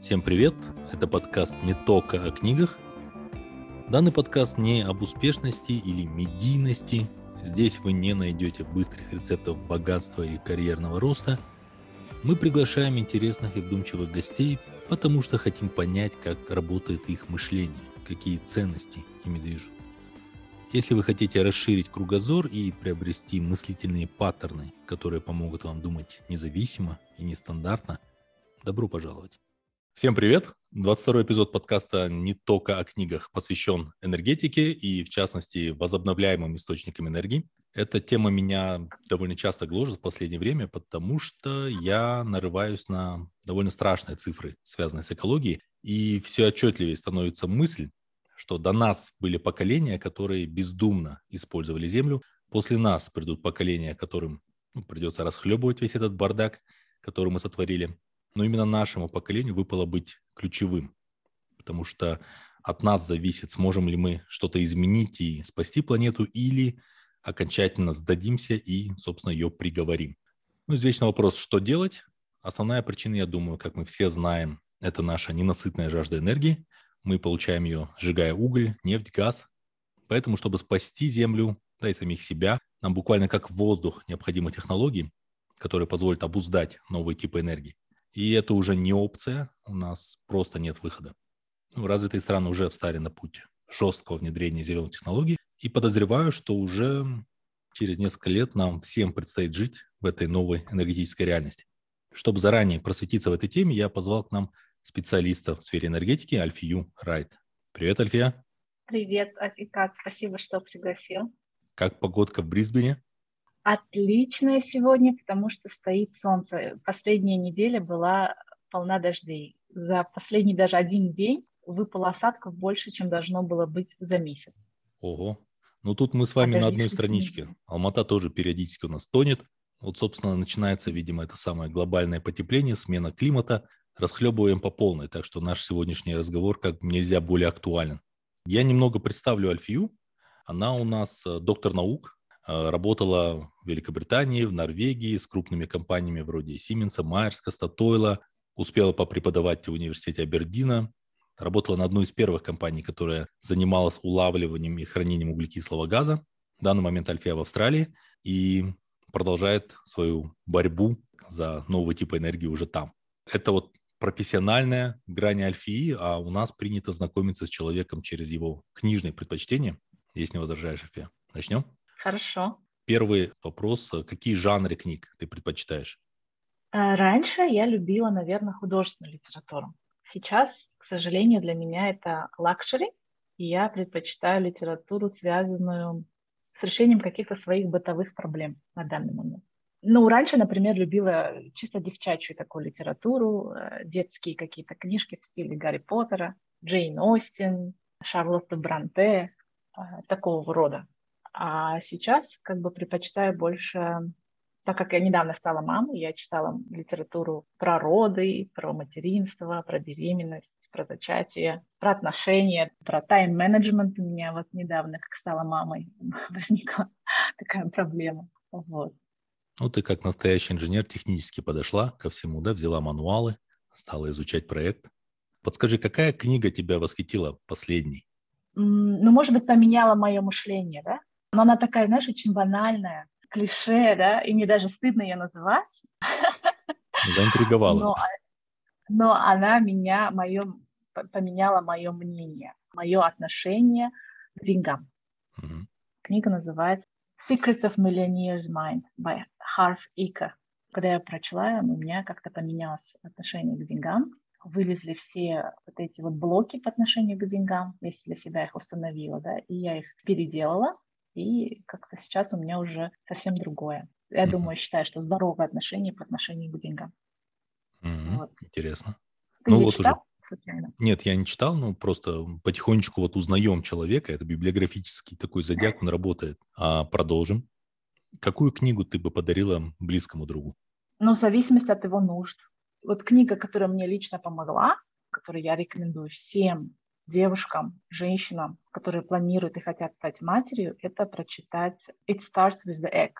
Всем привет! Это подкаст не только о книгах. Данный подкаст не об успешности или медийности. Здесь вы не найдете быстрых рецептов богатства и карьерного роста. Мы приглашаем интересных и вдумчивых гостей, потому что хотим понять, как работает их мышление, какие ценности ими движут. Если вы хотите расширить кругозор и приобрести мыслительные паттерны, которые помогут вам думать независимо и нестандартно, добро пожаловать. Всем привет! 22 эпизод подкаста «Не только о книгах» посвящен энергетике и, в частности, возобновляемым источникам энергии. Эта тема меня довольно часто гложет в последнее время, потому что я нарываюсь на довольно страшные цифры, связанные с экологией, и все отчетливее становится мысль, что до нас были поколения, которые бездумно использовали землю, после нас придут поколения, которым ну, придется расхлебывать весь этот бардак, который мы сотворили. Но именно нашему поколению выпало быть ключевым, потому что от нас зависит, сможем ли мы что-то изменить и спасти планету, или окончательно сдадимся и, собственно, ее приговорим. Ну, извечный вопрос, что делать? Основная причина, я думаю, как мы все знаем, это наша ненасытная жажда энергии – мы получаем ее, сжигая уголь, нефть, газ. Поэтому, чтобы спасти Землю, да и самих себя, нам буквально как воздух необходимы технологии, которые позволят обуздать новые типы энергии. И это уже не опция, у нас просто нет выхода. Ну, развитые страны уже встали на путь жесткого внедрения зеленых технологий, и подозреваю, что уже через несколько лет нам всем предстоит жить в этой новой энергетической реальности. Чтобы заранее просветиться в этой теме, я позвал к нам специалиста в сфере энергетики Альфию Райт. Привет, Альфия. Привет, Афикат. Спасибо, что пригласил. Как погодка в Брисбене? Отличная сегодня, потому что стоит солнце. Последняя неделя была полна дождей. За последний даже один день выпало осадков больше, чем должно было быть за месяц. Ого. Ну тут мы с вами а на одной страничке. Алмата тоже периодически у нас тонет. Вот, собственно, начинается, видимо, это самое глобальное потепление, смена климата расхлебываем по полной, так что наш сегодняшний разговор как нельзя более актуален. Я немного представлю Альфию. Она у нас э, доктор наук, работала в Великобритании, в Норвегии с крупными компаниями вроде Сименса, Майерска, Статойла, успела попреподавать в университете Абердина, работала на одной из первых компаний, которая занималась улавливанием и хранением углекислого газа. В данный момент Альфия в Австралии и продолжает свою борьбу за новый тип энергии уже там. Это вот профессиональная грань Альфии, а у нас принято знакомиться с человеком через его книжные предпочтения. Если не возражаешь, Альфия. Начнем? Хорошо. Первый вопрос. Какие жанры книг ты предпочитаешь? Э, раньше я любила, наверное, художественную литературу. Сейчас, к сожалению, для меня это luxury, и я предпочитаю литературу, связанную с решением каких-то своих бытовых проблем на данный момент. Ну, раньше, например, любила чисто девчачью такую литературу, э, детские какие-то книжки в стиле Гарри Поттера, Джейн Остин, Шарлотта Бранте, э, такого рода. А сейчас как бы предпочитаю больше, так как я недавно стала мамой, я читала литературу про роды, про материнство, про беременность, про зачатие, про отношения, про тайм-менеджмент у меня вот недавно, как стала мамой, возникла такая проблема. Вот. Ну, ты как настоящий инженер технически подошла ко всему, да, взяла мануалы, стала изучать проект. Подскажи, какая книга тебя восхитила последней? Ну, может быть, поменяла мое мышление, да? Но она такая, знаешь, очень банальная, клише, да, и мне даже стыдно ее называть. Заинтриговала. Но, но она меня, мое, поменяла мое мнение, мое отношение к деньгам. Угу. Книга называется Secrets of Millionaire's Mind by Harv Ика. Когда я прочла, у меня как-то поменялось отношение к деньгам. Вылезли все вот эти вот блоки по отношению к деньгам. Я для себя их установила, да, и я их переделала. И как-то сейчас у меня уже совсем другое. Я mm-hmm. думаю, считаю, что здоровое отношение по отношению к деньгам. Mm-hmm. Вот. Интересно. Ты ну, вот читал? Уже случайно? Нет, я не читал, но просто потихонечку вот узнаем человека. Это библиографический такой зодиак, он работает. А продолжим. Какую книгу ты бы подарила близкому другу? Ну, в зависимости от его нужд. Вот книга, которая мне лично помогла, которую я рекомендую всем девушкам, женщинам, которые планируют и хотят стать матерью, это прочитать «It starts with the egg»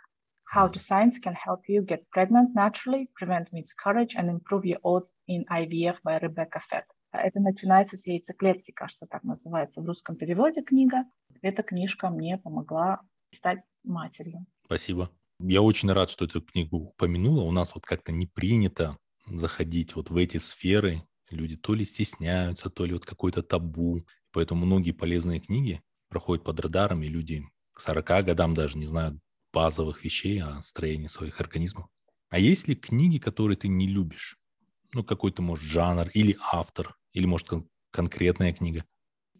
How to Science Can Help You Get Pregnant Naturally, Prevent Miscarriage and Improve Your Odds in IVF by Rebecca Fett. Это начинается с яйцеклетки, кажется, так называется в русском переводе книга. Эта книжка мне помогла стать матерью. Спасибо. Я очень рад, что эту книгу упомянула. У нас вот как-то не принято заходить вот в эти сферы. Люди то ли стесняются, то ли вот какой-то табу. Поэтому многие полезные книги проходят под радаром, и люди к 40 годам даже не знают базовых вещей о строении своих организмов. А есть ли книги, которые ты не любишь? Ну, какой-то, может, жанр или автор, или, может, кон- конкретная книга?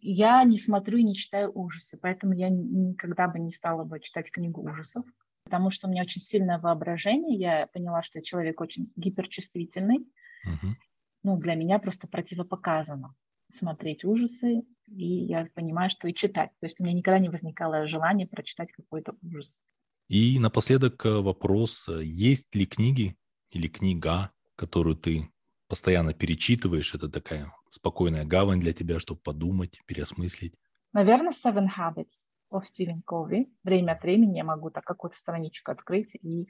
Я не смотрю и не читаю ужасы, поэтому я никогда бы не стала бы читать книгу ужасов, потому что у меня очень сильное воображение. Я поняла, что я человек очень гиперчувствительный. Угу. Ну, для меня просто противопоказано смотреть ужасы, и я понимаю, что и читать. То есть у меня никогда не возникало желания прочитать какой-то ужас. И напоследок э, вопрос, э, есть ли книги или книга, которую ты постоянно перечитываешь, это такая спокойная гавань для тебя, чтобы подумать, переосмыслить? Наверное, Seven Habits of Стивен Кови. Время от времени я могу так какую-то страничку открыть и э,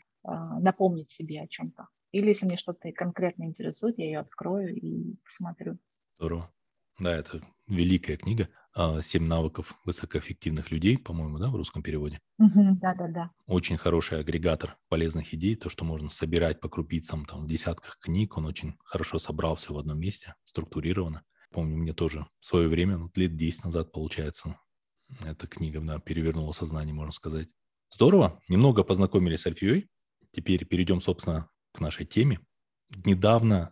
напомнить себе о чем-то. Или если мне что-то конкретно интересует, я ее открою и посмотрю. Здорово. Да, это великая книга. А, «Семь навыков высокоэффективных людей», по-моему, да, в русском переводе. Да-да-да. Очень хороший агрегатор полезных идей, то, что можно собирать по крупицам, там, в десятках книг. Он очень хорошо собрал все в одном месте, структурировано. Помню, мне тоже в свое время, ну, лет 10 назад, получается, эта книга да, перевернула сознание, можно сказать. Здорово. Немного познакомились с Альфией. Теперь перейдем, собственно, к нашей теме. Недавно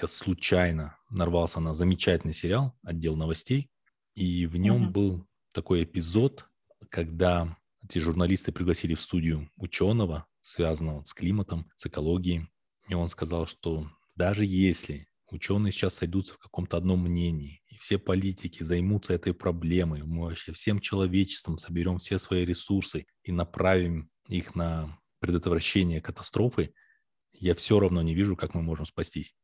я случайно нарвался на замечательный сериал «Отдел новостей», и в нем mm-hmm. был такой эпизод, когда эти журналисты пригласили в студию ученого, связанного с климатом, с экологией, и он сказал, что даже если ученые сейчас сойдутся в каком-то одном мнении, и все политики займутся этой проблемой, мы вообще всем человечеством соберем все свои ресурсы и направим их на предотвращение катастрофы, я все равно не вижу, как мы можем спастись.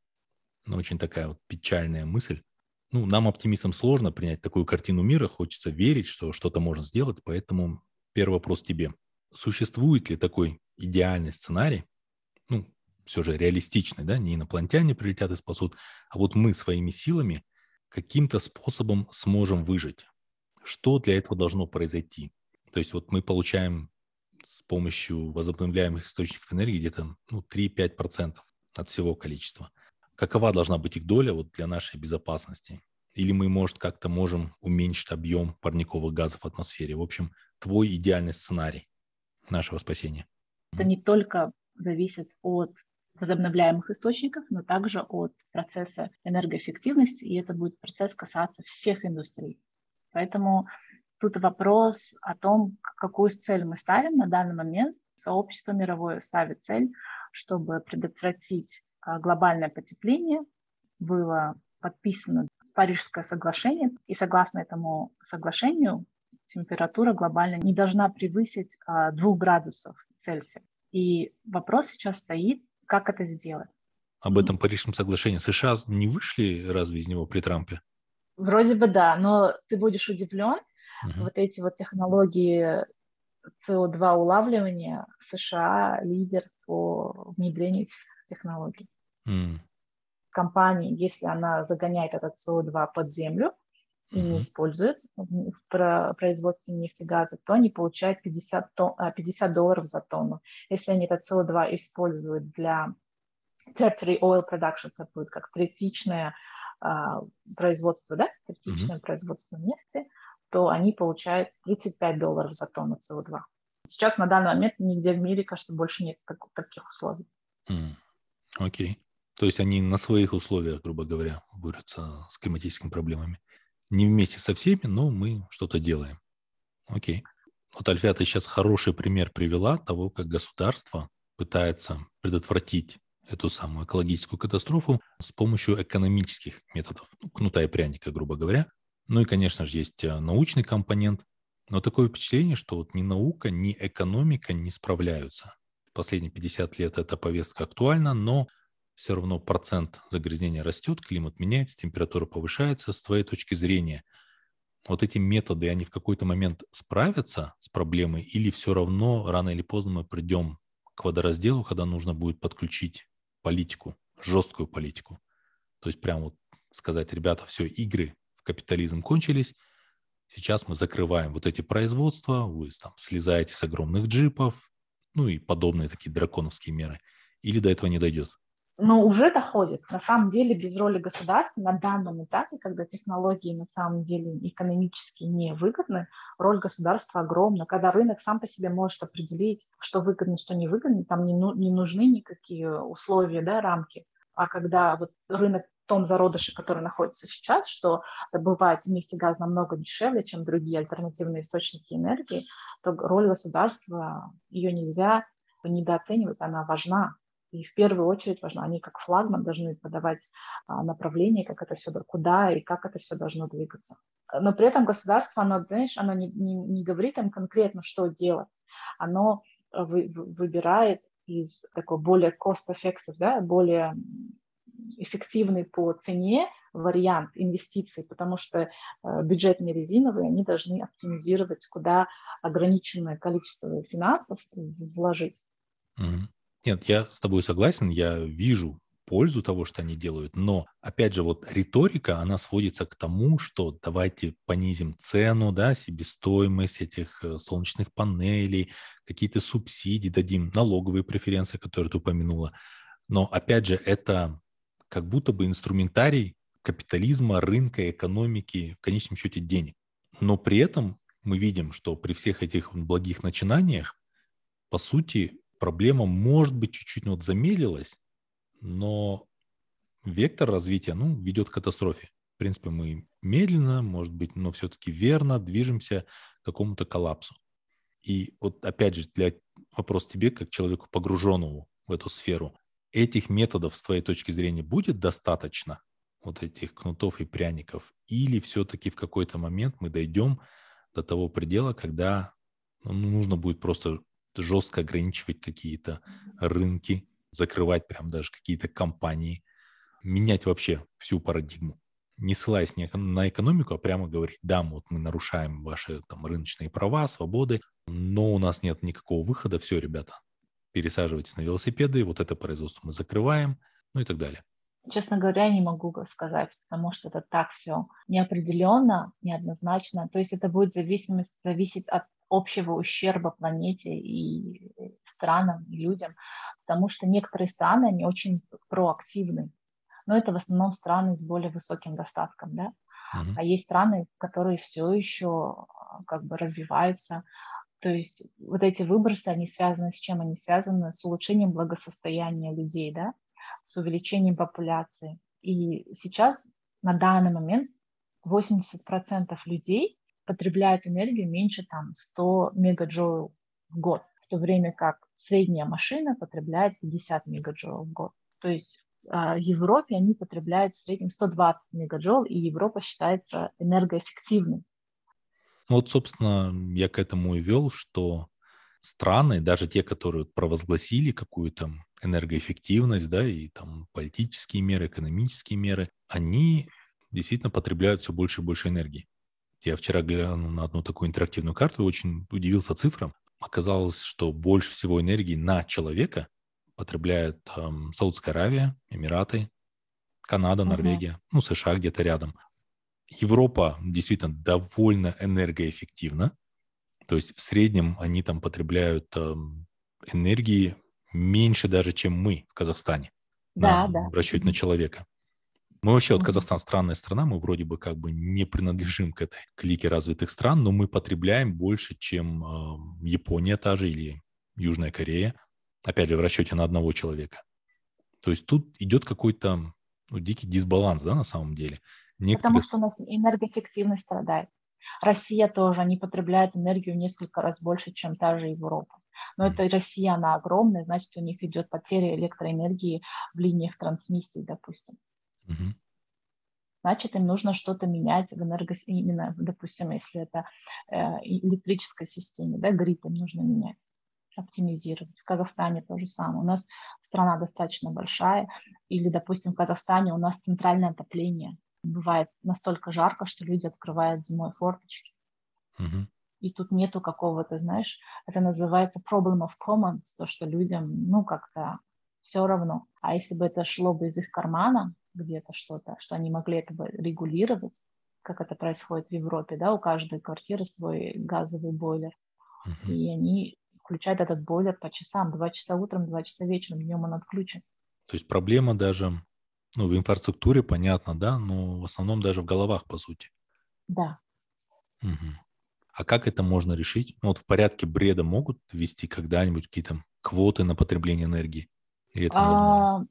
Но очень такая вот печальная мысль. Ну, нам, оптимистам, сложно принять такую картину мира, хочется верить, что что-то можно сделать, поэтому первый вопрос тебе. Существует ли такой идеальный сценарий, ну, все же реалистичный, да, не инопланетяне прилетят и спасут, а вот мы своими силами каким-то способом сможем выжить. Что для этого должно произойти? То есть вот мы получаем с помощью возобновляемых источников энергии где-то ну, 3-5% от всего количества – какова должна быть их доля вот для нашей безопасности? Или мы, может, как-то можем уменьшить объем парниковых газов в атмосфере? В общем, твой идеальный сценарий нашего спасения. Это не только зависит от возобновляемых источников, но также от процесса энергоэффективности, и это будет процесс касаться всех индустрий. Поэтому тут вопрос о том, какую цель мы ставим на данный момент. Сообщество мировое ставит цель, чтобы предотвратить а, глобальное потепление, было подписано Парижское соглашение, и согласно этому соглашению температура глобально не должна превысить а, 2 градусов Цельсия. И вопрос сейчас стоит, как это сделать. Об этом Парижском соглашении США не вышли разве из него при Трампе? Вроде бы да, но ты будешь удивлен. Угу. Вот эти вот технологии СО2 улавливания США лидер по внедрению этих технологий. Mm. Компания, если она загоняет этот СО2 под землю и mm-hmm. не использует в производстве нефтегаза, то они получают 50, тон, 50 долларов за тонну. Если они этот СО2 используют для tertiary oil production, это будет как третичное а, производство, да, третичное mm-hmm. производство нефти, то они получают 35 долларов за тонну СО2. Сейчас на данный момент нигде в мире, кажется, больше нет так, таких условий. Окей. Mm. Okay. То есть они на своих условиях, грубо говоря, борются с климатическими проблемами. Не вместе со всеми, но мы что-то делаем. Окей. Вот, Альфия, ты сейчас хороший пример привела того, как государство пытается предотвратить эту самую экологическую катастрофу с помощью экономических методов. Ну, кнута и пряника, грубо говоря. Ну и, конечно же, есть э, научный компонент. Но такое впечатление, что вот ни наука, ни экономика не справляются. Последние 50 лет эта повестка актуальна, но все равно процент загрязнения растет, климат меняется, температура повышается. С твоей точки зрения, вот эти методы, они в какой-то момент справятся с проблемой или все равно рано или поздно мы придем к водоразделу, когда нужно будет подключить политику, жесткую политику. То есть прям вот сказать, ребята, все, игры капитализм кончились, сейчас мы закрываем вот эти производства, вы там слезаете с огромных джипов, ну и подобные такие драконовские меры. Или до этого не дойдет? но уже доходит. На самом деле без роли государства на данном этапе, когда технологии на самом деле экономически невыгодны, роль государства огромна. Когда рынок сам по себе может определить, что выгодно, что невыгодно, там не, ну, не нужны никакие условия, да, рамки. А когда вот рынок том зародыше, который находится сейчас, что добывать вместе газ намного дешевле, чем другие альтернативные источники энергии, то роль государства, ее нельзя недооценивать, она важна. И в первую очередь важно, они как флагман должны подавать а, направление, как это все, куда и как это все должно двигаться. Но при этом государство, оно, знаешь, оно не, не, не говорит им конкретно, что делать. Оно э, вы, выбирает из такой более cost-effective, да, более эффективный по цене вариант инвестиций, потому что э, бюджет не резиновый, они должны оптимизировать, куда ограниченное количество финансов вложить. Нет, я с тобой согласен, я вижу пользу того, что они делают, но, опять же, вот риторика, она сводится к тому, что давайте понизим цену, да, себестоимость этих э, солнечных панелей, какие-то субсидии дадим, налоговые преференции, которые ты упомянула. Но, опять же, это как будто бы инструментарий капитализма, рынка, экономики, в конечном счете денег. Но при этом мы видим, что при всех этих благих начинаниях, по сути, проблема, может быть, чуть-чуть вот замедлилась, но вектор развития, ну, ведет к катастрофе. В принципе, мы медленно, может быть, но все-таки верно движемся к какому-то коллапсу. И вот опять же, для вопрос тебе, как человеку погруженному в эту сферу, этих методов с твоей точки зрения будет достаточно, вот этих кнутов и пряников, или все-таки в какой-то момент мы дойдем до того предела, когда ну, нужно будет просто жестко ограничивать какие-то рынки, закрывать прям даже какие-то компании, менять вообще всю парадигму. Не ссылаясь не на экономику, а прямо говорить, да, вот мы нарушаем ваши там рыночные права, свободы, но у нас нет никакого выхода, все, ребята, пересаживайтесь на велосипеды, вот это производство мы закрываем, ну и так далее. Честно говоря, не могу сказать, потому что это так все неопределенно, неоднозначно. То есть это будет зависимость, зависеть от общего ущерба планете и странам, и людям, потому что некоторые страны, они очень проактивны, но это в основном страны с более высоким достатком, да, uh-huh. а есть страны, которые все еще а, как бы развиваются, то есть вот эти выбросы, они связаны с чем? Они связаны с улучшением благосостояния людей, да, с увеличением популяции. И сейчас, на данный момент, 80% людей потребляют энергию меньше там 100 мегаджоул в год, в то время как средняя машина потребляет 50 мегаджоул в год. То есть а, в Европе они потребляют в среднем 120 мегаджоул, и Европа считается энергоэффективной. Ну вот, собственно, я к этому и вел, что страны, даже те, которые провозгласили какую-то энергоэффективность, да, и там политические меры, экономические меры, они действительно потребляют все больше и больше энергии. Я вчера глянул на одну такую интерактивную карту и очень удивился цифрам. Оказалось, что больше всего энергии на человека потребляет эм, Саудская Аравия, Эмираты, Канада, Норвегия, uh-huh. ну, США где-то рядом. Европа действительно довольно энергоэффективна. То есть в среднем они там потребляют эм, энергии меньше даже, чем мы в Казахстане. Да, на, да. В расчете на человека. Мы вообще, вот Казахстан странная страна, мы вроде бы как бы не принадлежим к этой клике развитых стран, но мы потребляем больше, чем э, Япония та же или Южная Корея, опять же, в расчете на одного человека. То есть тут идет какой-то ну, дикий дисбаланс, да, на самом деле. Некоторые... Потому что у нас энергоэффективность страдает. Россия тоже, они потребляют энергию в несколько раз больше, чем та же Европа. Но это Россия, она огромная, значит, у них идет потеря электроэнергии в линиях трансмиссии, допустим. Угу. Значит, им нужно что-то менять в энерго... именно, допустим, если это э, электрической системе, да, грид им нужно менять оптимизировать. В Казахстане то же самое. У нас страна достаточно большая, или, допустим, в Казахстане у нас центральное отопление. Бывает настолько жарко, что люди открывают зимой форточки. Угу. и тут нету какого-то, знаешь, это называется problem of commons, то, что людям, ну, как-то все равно. А если бы это шло бы из их кармана, где-то что-то, что они могли это бы регулировать, как это происходит в Европе, да, у каждой квартиры свой газовый бойлер, uh-huh. и они включают этот бойлер по часам, два часа утром, два часа вечером, днем он отключен. То есть проблема даже, ну, в инфраструктуре, понятно, да, но в основном даже в головах, по сути. Да. Угу. А как это можно решить? Ну, вот в порядке бреда могут ввести когда-нибудь какие-то квоты на потребление энергии? Или это а,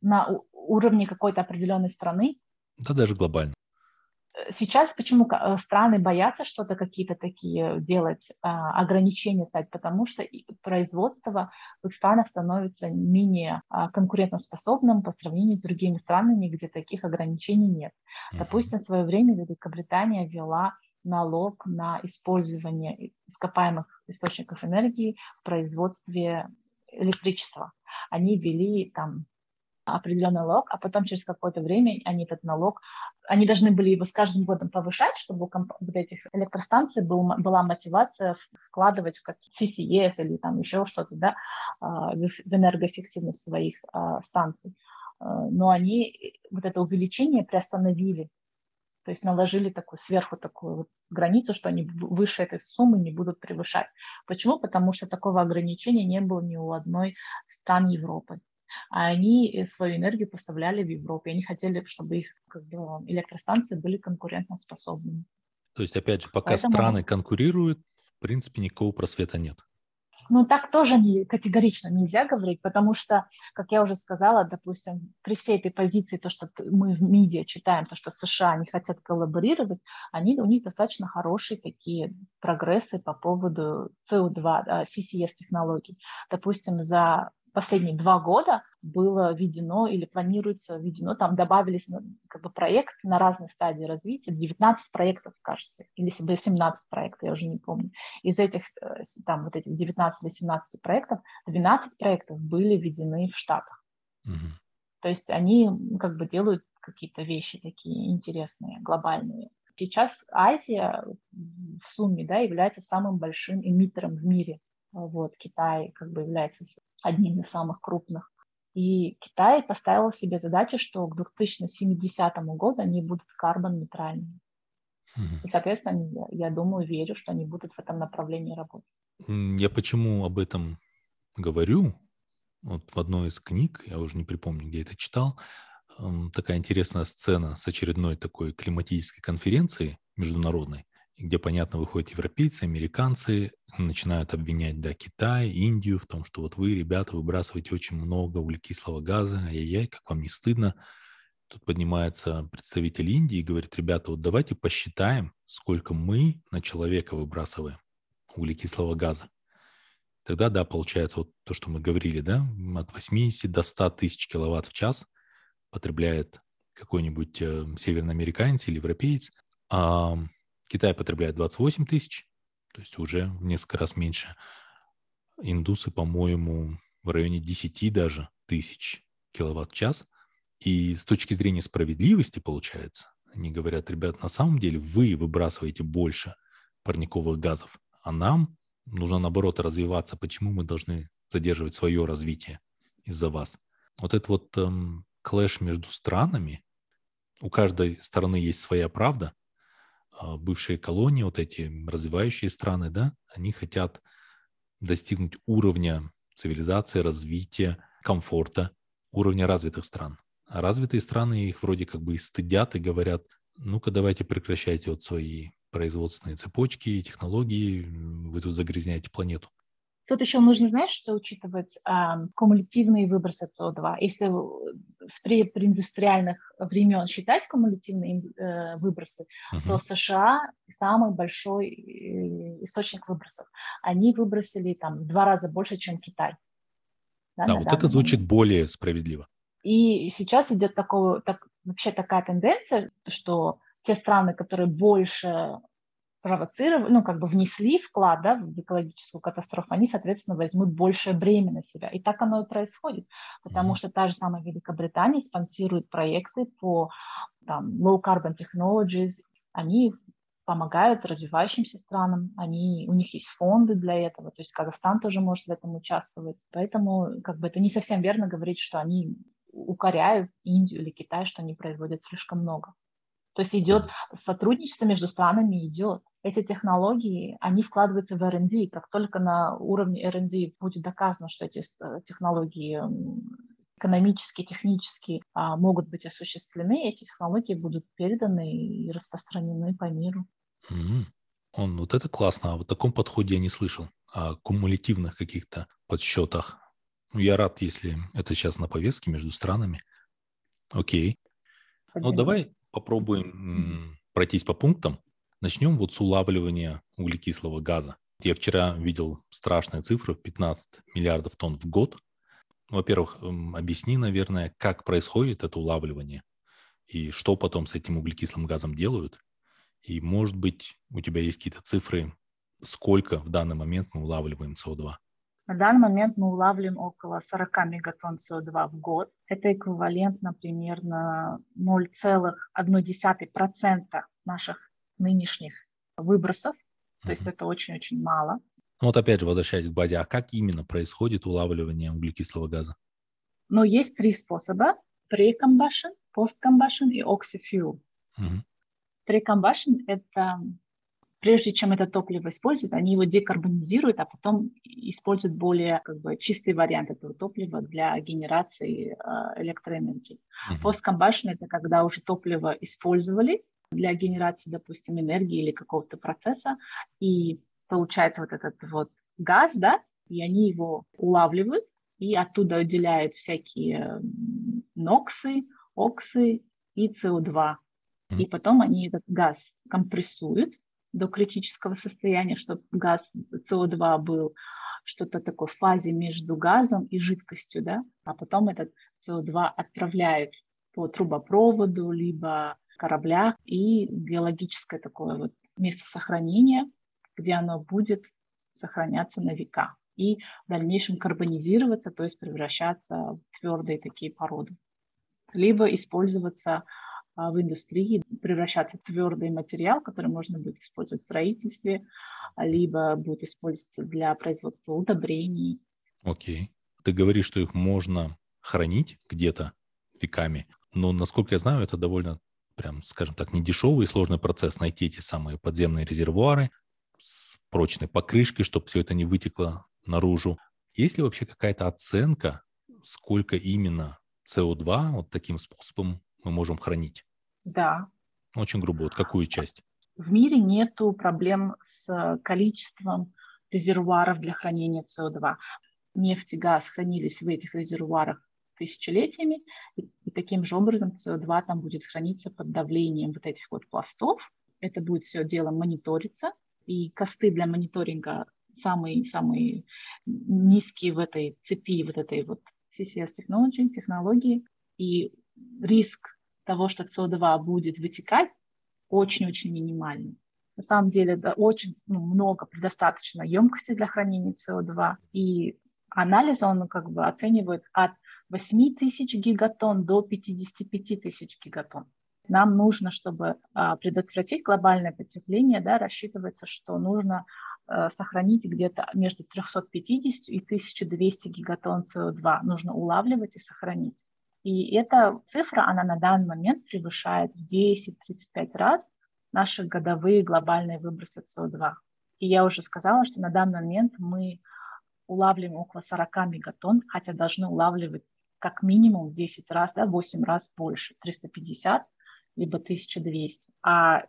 на уровне какой-то определенной страны? Да, даже глобально. Э, сейчас почему э, страны боятся что-то какие-то такие делать, а, ограничения ставить, потому что производство в их странах становится менее а, конкурентоспособным по сравнению с другими странами, где таких ограничений нет. Допустим, в свое время Великобритания ввела налог на использование ископаемых источников энергии в производстве электричества. Они ввели там определенный налог, а потом через какое-то время они этот налог, они должны были его с каждым годом повышать, чтобы у вот этих электростанций был, была мотивация вкладывать в как CCS или там еще что-то, да, а, в энергоэффективность своих а, станций. А, но они вот это увеличение приостановили, то есть наложили такую сверху такую вот границу, что они выше этой суммы не будут превышать. Почему? Потому что такого ограничения не было ни у одной стран Европы а они э, свою энергию поставляли в Европе. Они хотели, чтобы их как бы, электростанции были конкурентоспособными. То есть, опять же, пока Поэтому... страны конкурируют, в принципе, никакого просвета нет. Ну, так тоже не, категорично нельзя говорить, потому что, как я уже сказала, допустим, при всей этой позиции, то, что мы в медиа читаем, то, что США не хотят коллаборировать, они, у них достаточно хорошие такие прогрессы по поводу CO2, да, CCS-технологий. Допустим, за последние два года было введено или планируется введено, там добавились как бы проект на разной стадии развития, 19 проектов, кажется, или 17 проектов, я уже не помню. Из этих, э, там вот этих 19 или 17 проектов, 12 проектов были введены в Штатах. Угу. То есть они как бы делают какие-то вещи такие интересные, глобальные. Сейчас Азия в сумме да, является самым большим эмиттером в мире. Вот, Китай как бы является одним из самых крупных. И Китай поставил себе задачу, что к 2070 году они будут карбон-нейтральными. И, соответственно, я, я думаю, верю, что они будут в этом направлении работать. Я почему об этом говорю? Вот в одной из книг, я уже не припомню, где это читал, такая интересная сцена с очередной такой климатической конференции международной где, понятно, выходят европейцы, американцы, начинают обвинять, да, Китай, Индию в том, что вот вы, ребята, выбрасываете очень много углекислого газа, ай-яй-яй, как вам не стыдно. Тут поднимается представитель Индии и говорит, ребята, вот давайте посчитаем, сколько мы на человека выбрасываем углекислого газа. Тогда, да, получается вот то, что мы говорили, да, от 80 до 100 тысяч киловатт в час потребляет какой-нибудь э, северноамериканец или европеец, а Китай потребляет 28 тысяч, то есть уже в несколько раз меньше. Индусы, по-моему, в районе 10 даже тысяч киловатт-час. И с точки зрения справедливости, получается, они говорят, ребят, на самом деле вы выбрасываете больше парниковых газов, а нам нужно, наоборот, развиваться. Почему мы должны задерживать свое развитие из-за вас? Вот этот вот эм, клэш между странами, у каждой стороны есть своя правда, бывшие колонии, вот эти развивающие страны, да, они хотят достигнуть уровня цивилизации, развития, комфорта, уровня развитых стран. А развитые страны их вроде как бы и стыдят и говорят, ну-ка давайте прекращайте вот свои производственные цепочки, технологии, вы тут загрязняете планету. Тут еще нужно, знаешь, что учитывать а, кумулятивные выбросы СО2. Если с преиндустриальных времен считать кумулятивные э, выбросы, uh-huh. то США самый большой э, источник выбросов. Они выбросили там в два раза больше, чем Китай. Да, да вот это звучит момент. более справедливо. И сейчас идет такого, так, вообще такая тенденция, что те страны, которые больше провоцировали, ну, как бы внесли вклад да, в экологическую катастрофу, они, соответственно, возьмут большее бремя на себя. И так оно и происходит, потому mm-hmm. что та же самая Великобритания спонсирует проекты по там, low carbon technologies, они помогают развивающимся странам, они, у них есть фонды для этого, то есть Казахстан тоже может в этом участвовать. Поэтому как бы это не совсем верно говорить, что они укоряют Индию или Китай, что они производят слишком много. То есть идет сотрудничество между странами, идет. Эти технологии, они вкладываются в R&D. Как только на уровне R&D будет доказано, что эти э, технологии экономически, технически а, могут быть осуществлены, эти технологии будут переданы и распространены по миру. Mm-hmm. Он, вот это классно. А вот таком подходе я не слышал. О кумулятивных каких-то подсчетах. Ну, я рад, если это сейчас на повестке между странами. Окей. Ну, давай попробуем пройтись по пунктам. Начнем вот с улавливания углекислого газа. Я вчера видел страшные цифры, 15 миллиардов тонн в год. Во-первых, объясни, наверное, как происходит это улавливание и что потом с этим углекислым газом делают. И, может быть, у тебя есть какие-то цифры, сколько в данный момент мы улавливаем СО2? На данный момент мы улавливаем около 40 мегатонн СО2 в год. Это эквивалентно примерно 0,1% наших нынешних выбросов. То mm-hmm. есть это очень-очень мало. Ну вот опять же, возвращаясь к базе, а как именно происходит улавливание углекислого газа? Ну, есть три способа. Pre-combustion, post-combustion и oxy-fuel. Угу. Pre-combustion – это прежде чем это топливо используют, они его декарбонизируют, а потом используют более как бы, чистый вариант этого топлива для генерации э, электроэнергии. Uh-huh. Посткомбашн – это когда уже топливо использовали для генерации, допустим, энергии или какого-то процесса, и получается вот этот вот газ, да, и они его улавливают, и оттуда выделяют всякие ноксы, оксы и СО2. И потом они этот газ компрессуют, до критического состояния, чтобы газ СО2 был что-то такое в фазе между газом и жидкостью, да, а потом этот СО2 отправляют по трубопроводу, либо кораблях, и биологическое такое вот место сохранения, где оно будет сохраняться на века и в дальнейшем карбонизироваться, то есть превращаться в твердые такие породы. Либо использоваться в индустрии превращаться в твердый материал, который можно будет использовать в строительстве, либо будет использоваться для производства удобрений. Окей. Okay. Ты говоришь, что их можно хранить где-то веками, но, насколько я знаю, это довольно, прям, скажем так, не дешевый и сложный процесс найти эти самые подземные резервуары с прочной покрышкой, чтобы все это не вытекло наружу. Есть ли вообще какая-то оценка, сколько именно СО2 вот таким способом мы можем хранить? Да. Очень грубо. Вот какую часть? В мире нету проблем с количеством резервуаров для хранения СО2. Нефть и газ хранились в этих резервуарах тысячелетиями, и, и таким же образом СО2 там будет храниться под давлением вот этих вот пластов. Это будет все дело мониториться, и косты для мониторинга самые-самые низкие в этой цепи, вот этой вот CCS технологии, технологии, и риск того, что СО2 будет вытекать, очень-очень минимальный. На самом деле да, очень ну, много, предостаточно емкости для хранения СО2. И анализ, он как бы оценивает от 8 тысяч гигатон до 55 тысяч гигатон. Нам нужно, чтобы а, предотвратить глобальное потепление, да, рассчитывается, что нужно а, сохранить где-то между 350 и 1200 гигатон СО2. Нужно улавливать и сохранить. И эта цифра, она на данный момент превышает в 10-35 раз наши годовые глобальные выбросы СО2. И я уже сказала, что на данный момент мы улавливаем около 40 мегатонн, хотя должны улавливать как минимум в 10 раз, да, 8 раз больше, 350 либо 1200. А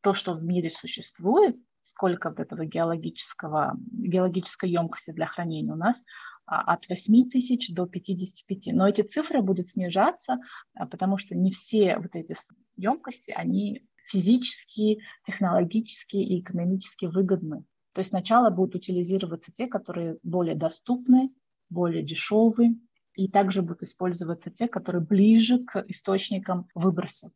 то, что в мире существует, сколько вот этого геологического, геологической емкости для хранения у нас, от 8 тысяч до 55. Но эти цифры будут снижаться, а, потому что не все вот эти емкости, они физически, технологически и экономически выгодны. То есть сначала будут утилизироваться те, которые более доступны, более дешевые, и также будут использоваться те, которые ближе к источникам выбросов.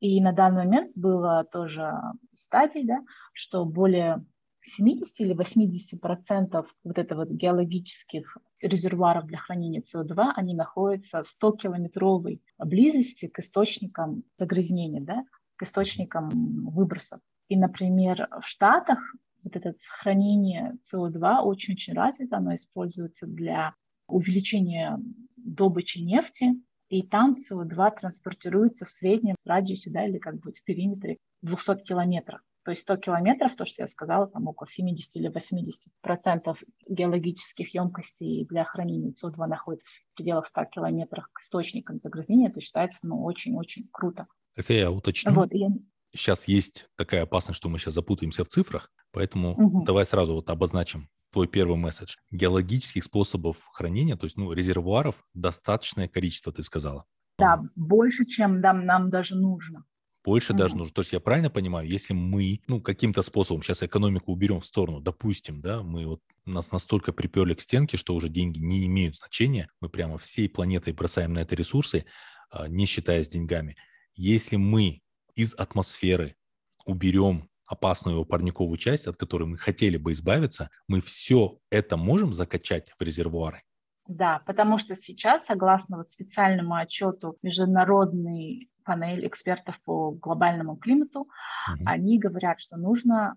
И на данный момент было тоже стадий, да, что более 70 или 80 процентов вот этого вот геологических резервуаров для хранения СО2, они находятся в 100-километровой близости к источникам загрязнения, да, к источникам выбросов. И, например, в Штатах вот это хранение СО2 очень-очень развито, оно используется для увеличения добычи нефти, и там СО2 транспортируется в среднем радиусе, да, или как бы в периметре 200 километров. То есть 100 километров, то, что я сказала, там около 70 или 80 процентов геологических емкостей для хранения СО2 находится в пределах 100 километров к источникам загрязнения. Это считается ну, очень-очень круто. София, я уточню. Вот, я... Сейчас есть такая опасность, что мы сейчас запутаемся в цифрах, поэтому угу. давай сразу вот обозначим твой первый месседж. Геологических способов хранения, то есть ну, резервуаров, достаточное количество, ты сказала. Да, больше, чем нам, нам даже нужно больше mm-hmm. даже нужно. То есть я правильно понимаю, если мы, ну, каким-то способом сейчас экономику уберем в сторону, допустим, да, мы вот нас настолько приперли к стенке, что уже деньги не имеют значения, мы прямо всей планетой бросаем на это ресурсы, а, не считаясь деньгами. Если мы из атмосферы уберем опасную парниковую часть, от которой мы хотели бы избавиться, мы все это можем закачать в резервуары? Да, потому что сейчас, согласно вот специальному отчету Международной панель экспертов по глобальному климату, угу. они говорят, что нужно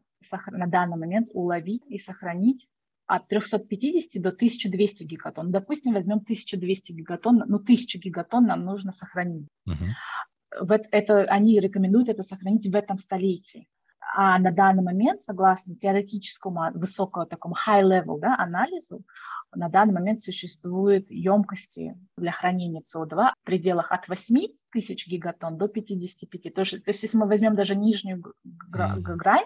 на данный момент уловить и сохранить от 350 до 1200 гигатон. Допустим, возьмем 1200 гигатон, ну 1000 гигатон нам нужно сохранить. Угу. Это, они рекомендуют это сохранить в этом столетии. А на данный момент, согласно теоретическому высокому такому high-level да, анализу, на данный момент существуют емкости для хранения СО2 в пределах от 8 тысяч гигатон до 55. То есть, то есть если мы возьмем даже нижнюю гра- грань,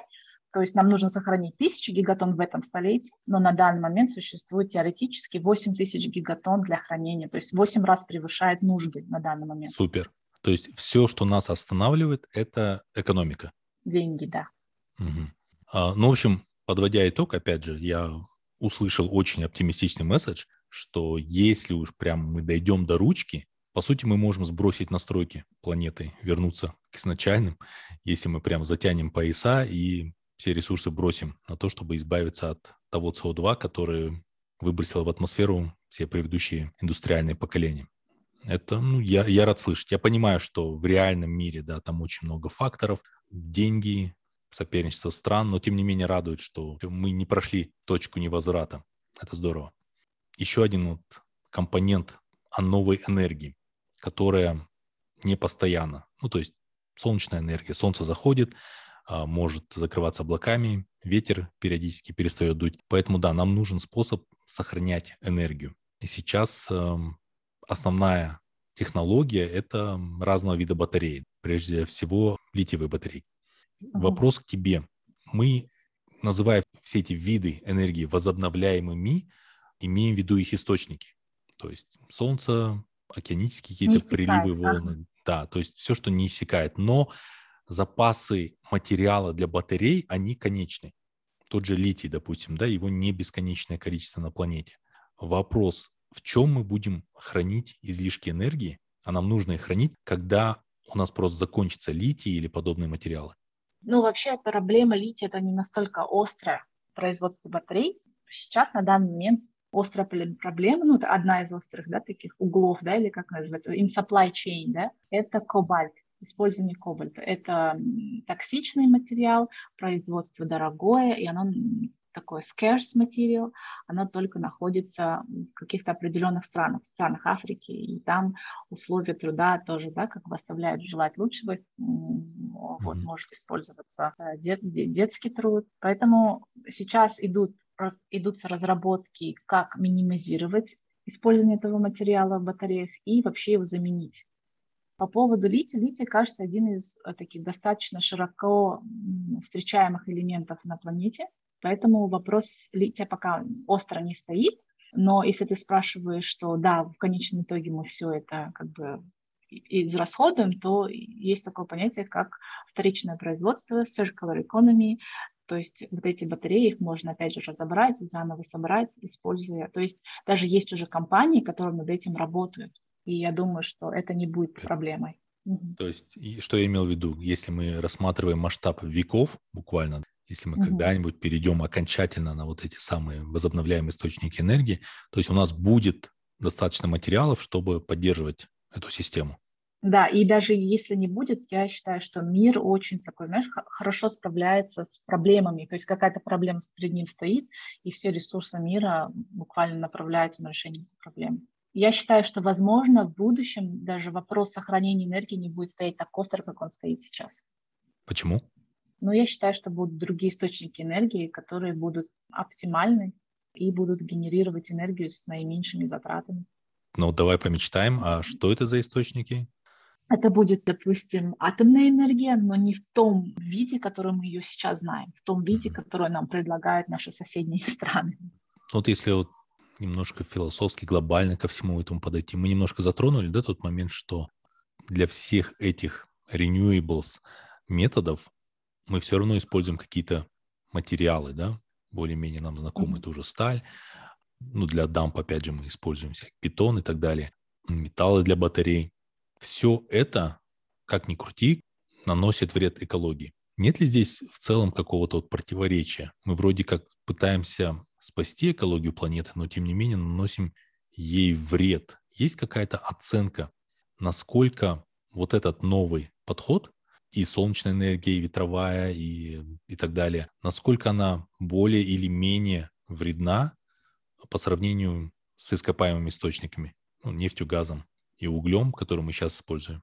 то есть нам нужно сохранить тысячи гигатон в этом столетии, но на данный момент существует теоретически 8 тысяч гигатон для хранения, то есть 8 раз превышает нужды на данный момент. Супер. То есть все, что нас останавливает, это экономика. Деньги, да. Угу. А, ну, в общем, подводя итог, опять же, я услышал очень оптимистичный месседж, что если уж прям мы дойдем до ручки, по сути, мы можем сбросить настройки планеты, вернуться к изначальным, если мы прям затянем пояса и все ресурсы бросим на то, чтобы избавиться от того СО2, который выбросило в атмосферу все предыдущие индустриальные поколения. Это, ну, я, я рад слышать. Я понимаю, что в реальном мире, да, там очень много факторов, деньги, соперничество стран, но тем не менее радует, что мы не прошли точку невозврата. Это здорово. Еще один вот компонент о новой энергии, которая не постоянно. Ну, то есть солнечная энергия. Солнце заходит, а, может закрываться облаками, ветер периодически перестает дуть. Поэтому, да, нам нужен способ сохранять энергию. И сейчас эм, основная технология – это разного вида батареи. Прежде всего, литиевые батареи. Вопрос к тебе. Мы, называя все эти виды энергии возобновляемыми, имеем в виду их источники. То есть солнце, океанические какие-то приливы, волны. Да. да, то есть все, что не иссякает. Но запасы материала для батарей, они конечны. Тот же литий, допустим, да, его не бесконечное количество на планете. Вопрос, в чем мы будем хранить излишки энергии, а нам нужно их хранить, когда у нас просто закончится литий или подобные материалы. Ну, вообще, проблема лития – это не настолько острая производство батарей. Сейчас, на данный момент, острая проблема, ну, это одна из острых, да, таких углов, да, или как называется, in supply chain, да, это кобальт, использование кобальта. Это токсичный материал, производство дорогое, и оно такой scarce материал, она только находится в каких-то определенных странах, в странах Африки, и там условия труда тоже, да, как бы оставляют желать лучшего, вот, mm-hmm. может использоваться э, дет, детский труд. Поэтому сейчас идут, идутся разработки, как минимизировать использование этого материала в батареях и вообще его заменить. По поводу лития, литий, кажется, один из э, таких достаточно широко встречаемых элементов на планете. Поэтому вопрос лития пока остро не стоит. Но если ты спрашиваешь, что да, в конечном итоге мы все это как бы израсходуем, то есть такое понятие, как вторичное производство, circular economy, то есть вот эти батареи, их можно опять же разобрать, заново собрать, используя. То есть даже есть уже компании, которые над этим работают. И я думаю, что это не будет проблемой. То есть, что я имел в виду, если мы рассматриваем масштаб веков, буквально, если мы угу. когда-нибудь перейдем окончательно на вот эти самые возобновляемые источники энергии, то есть у нас будет достаточно материалов, чтобы поддерживать эту систему. Да, и даже если не будет, я считаю, что мир очень такой, знаешь, хорошо справляется с проблемами. То есть какая-то проблема перед ним стоит, и все ресурсы мира буквально направляются на решение этой проблемы. Я считаю, что, возможно, в будущем даже вопрос сохранения энергии не будет стоять так остро, как он стоит сейчас. Почему? Но я считаю, что будут другие источники энергии, которые будут оптимальны и будут генерировать энергию с наименьшими затратами. Ну, давай помечтаем, а что это за источники? Это будет, допустим, атомная энергия, но не в том виде, который мы ее сейчас знаем, в том виде, который нам предлагают наши соседние страны. Вот если вот немножко философски, глобально ко всему этому подойти, мы немножко затронули, да, тот момент, что для всех этих renewables методов мы все равно используем какие-то материалы, да, более-менее нам знакомы, mm-hmm. тоже сталь, ну, для дамп, опять же, мы используем всякий бетон и так далее, металлы для батарей все это, как ни крути, наносит вред экологии. Нет ли здесь в целом какого-то вот противоречия? Мы вроде как пытаемся спасти экологию планеты, но тем не менее наносим ей вред. Есть какая-то оценка, насколько вот этот новый подход и солнечная энергия, и ветровая, и, и так далее, насколько она более или менее вредна по сравнению с ископаемыми источниками, ну, нефтью, газом? и углем, который мы сейчас используем?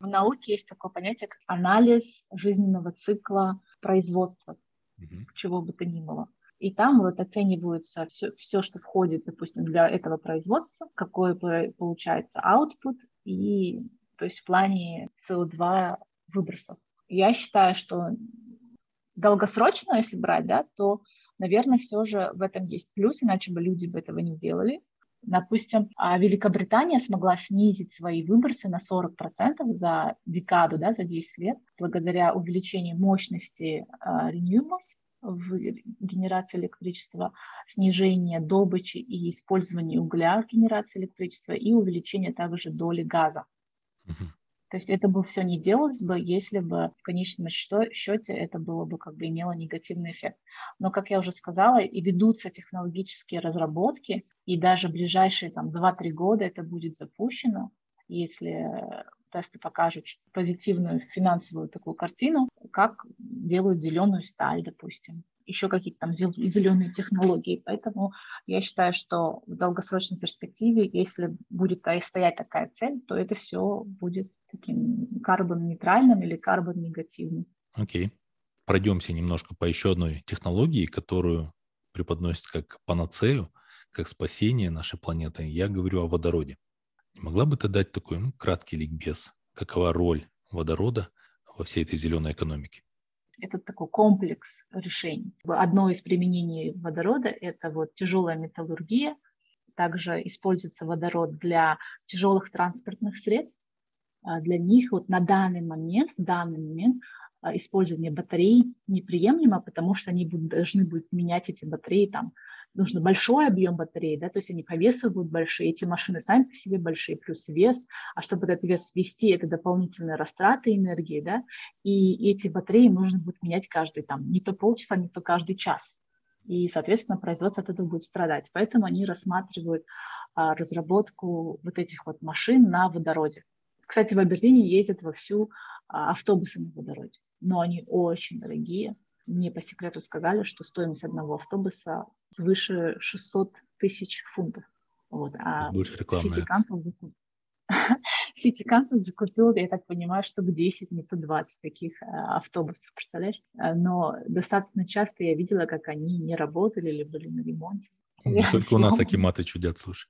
В науке есть такое понятие, как анализ жизненного цикла производства, угу. чего бы то ни было. И там вот оцениваются все, все, что входит, допустим, для этого производства, какой получается output, и то есть в плане CO2 выбросов. Я считаю, что долгосрочно, если брать, да, то, наверное, все же в этом есть плюс, иначе бы люди бы этого не делали. Допустим, а Великобритания смогла снизить свои выбросы на 40% за декаду, да, за 10 лет, благодаря увеличению мощности uh, renewables в генерации электричества, снижение добычи и использования угля в генерации электричества и увеличение также доли газа. Uh-huh. То есть это бы все не делалось бы, если бы в конечном счете это было бы как бы имело негативный эффект. Но, как я уже сказала, и ведутся технологические разработки, и даже ближайшие там 2-3 года это будет запущено, если тесты покажут позитивную финансовую такую картину, как делают зеленую сталь, допустим, еще какие-то там зеленые технологии. Поэтому я считаю, что в долгосрочной перспективе, если будет стоять такая цель, то это все будет таким карбон-нейтральным или карбон-негативным. Окей. Okay. Пройдемся немножко по еще одной технологии, которую преподносят как панацею, как спасение нашей планеты. Я говорю о водороде. Могла бы ты дать такой ну, краткий ликбез? Какова роль водорода во всей этой зеленой экономике? Это такой комплекс решений. Одно из применений водорода – это вот тяжелая металлургия. Также используется водород для тяжелых транспортных средств, а, для них вот на данный момент, в данный момент использование батарей неприемлемо, потому что они будут, должны будут менять эти батареи, там нужно большой объем батареи, да, то есть они по весу будут большие, эти машины сами по себе большие, плюс вес, а чтобы этот вес вести, это дополнительные растраты энергии, да, и эти батареи нужно будет менять каждый там, не то полчаса, не то каждый час. И, соответственно, производство от этого будет страдать. Поэтому они рассматривают а, разработку вот этих вот машин на водороде. Кстати, в Абердине ездят вовсю а, автобусы на водороде, но они очень дорогие. Мне по секрету сказали, что стоимость одного автобуса свыше 600 тысяч фунтов. Вот. А. City Council закупил. Я так понимаю, штук 10, не то 20 таких а, автобусов, представляешь? А, но достаточно часто я видела, как они не работали или были на ремонте. Не только у нас акиматы чудят, слушай.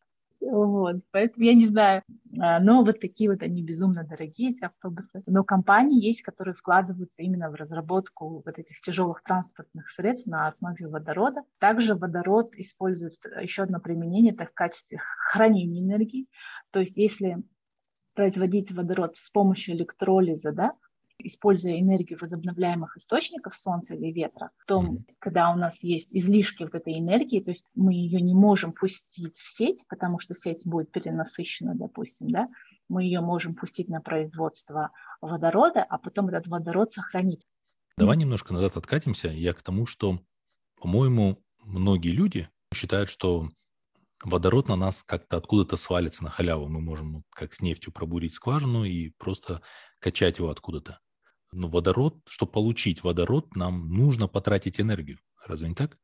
Вот, поэтому я не знаю. А, но вот такие вот они безумно дорогие, эти автобусы. Но компании есть, которые вкладываются именно в разработку вот этих тяжелых транспортных средств на основе водорода. Также водород используют еще одно применение, это в качестве хранения энергии. То есть если производить водород с помощью электролиза, да, используя энергию возобновляемых источников солнца или ветра, mm-hmm. когда у нас есть излишки вот этой энергии, то есть мы ее не можем пустить в сеть, потому что сеть будет перенасыщена, допустим, да, мы ее можем пустить на производство водорода, а потом этот водород сохранить. Давай немножко назад откатимся. Я к тому, что, по-моему, многие люди считают, что водород на нас как-то откуда-то свалится на халяву. Мы можем как с нефтью пробурить скважину и просто качать его откуда-то. Но водород, чтобы получить водород, нам нужно потратить энергию. Разве не так?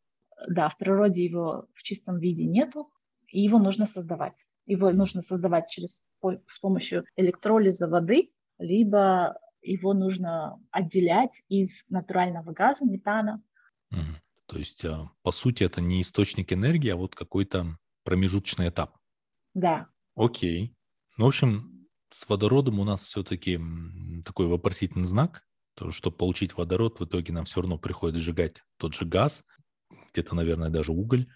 Да, в природе его в чистом виде нету, и его нужно создавать. Его нужно создавать через, с помощью электролиза воды, либо его нужно отделять из натурального газа, метана. Угу. То есть, а, по сути, это не источник энергии, а вот какой-то промежуточный этап. Да. Окей. Ну, в общем, с водородом у нас все-таки такой вопросительный знак. То, чтобы получить водород, в итоге нам все равно приходится сжигать тот же газ, где-то, наверное, даже уголь.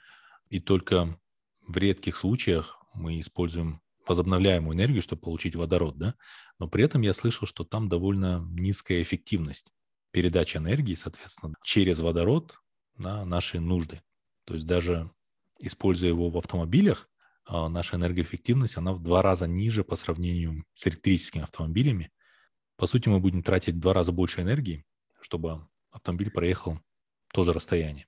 И только в редких случаях мы используем возобновляемую энергию, чтобы получить водород, да? Но при этом я слышал, что там довольно низкая эффективность передачи энергии, соответственно, через водород на наши нужды. То есть даже используя его в автомобилях, наша энергоэффективность, она в два раза ниже по сравнению с электрическими автомобилями. По сути, мы будем тратить в два раза больше энергии, чтобы автомобиль проехал то же расстояние.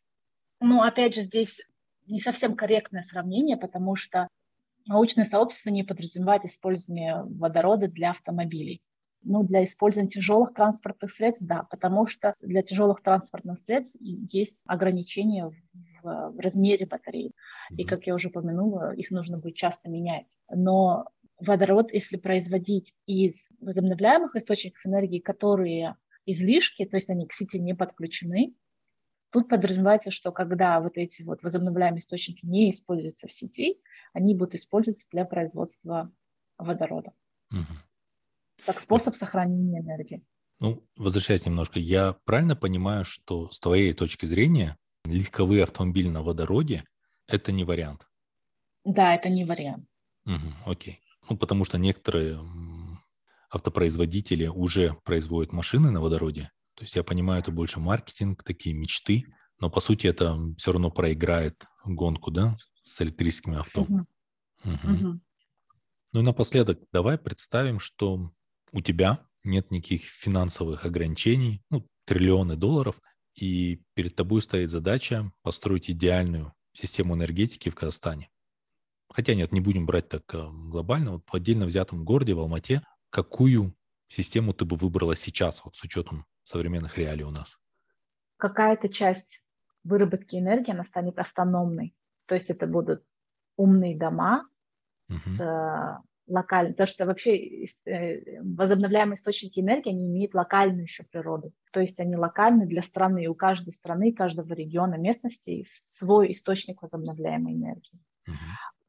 Ну, опять же, здесь не совсем корректное сравнение, потому что научное сообщество не подразумевает использование водорода для автомобилей. Ну, для использования тяжелых транспортных средств, да, потому что для тяжелых транспортных средств есть ограничения в, в размере батареи. И, как я уже упомянула, их нужно будет часто менять. Но водород, если производить из возобновляемых источников энергии, которые излишки, то есть они к сети не подключены, Тут подразумевается, что когда вот эти вот возобновляемые источники не используются в сети, они будут использоваться для производства водорода. Угу. Как способ сохранения энергии. Ну, возвращаясь немножко, я правильно понимаю, что с твоей точки зрения легковые автомобили на водороде – это не вариант? Да, это не вариант. Угу, окей. Ну, потому что некоторые автопроизводители уже производят машины на водороде, то есть я понимаю, это больше маркетинг, такие мечты, но по сути это все равно проиграет гонку, да, с электрическими авто. Угу. Угу. Ну и напоследок, давай представим, что у тебя нет никаких финансовых ограничений, ну, триллионы долларов, и перед тобой стоит задача построить идеальную систему энергетики в Казахстане. Хотя нет, не будем брать так э, глобально. Вот в отдельно взятом городе, в Алмате, какую систему ты бы выбрала сейчас, вот с учетом современных реалий у нас? Какая-то часть выработки энергии, она станет автономной. То есть это будут умные дома угу. с локальным, потому что вообще э, возобновляемые источники энергии, они имеют локальную еще природу. То есть они локальны для страны, и у каждой страны, каждого региона, местности свой источник возобновляемой энергии. Угу.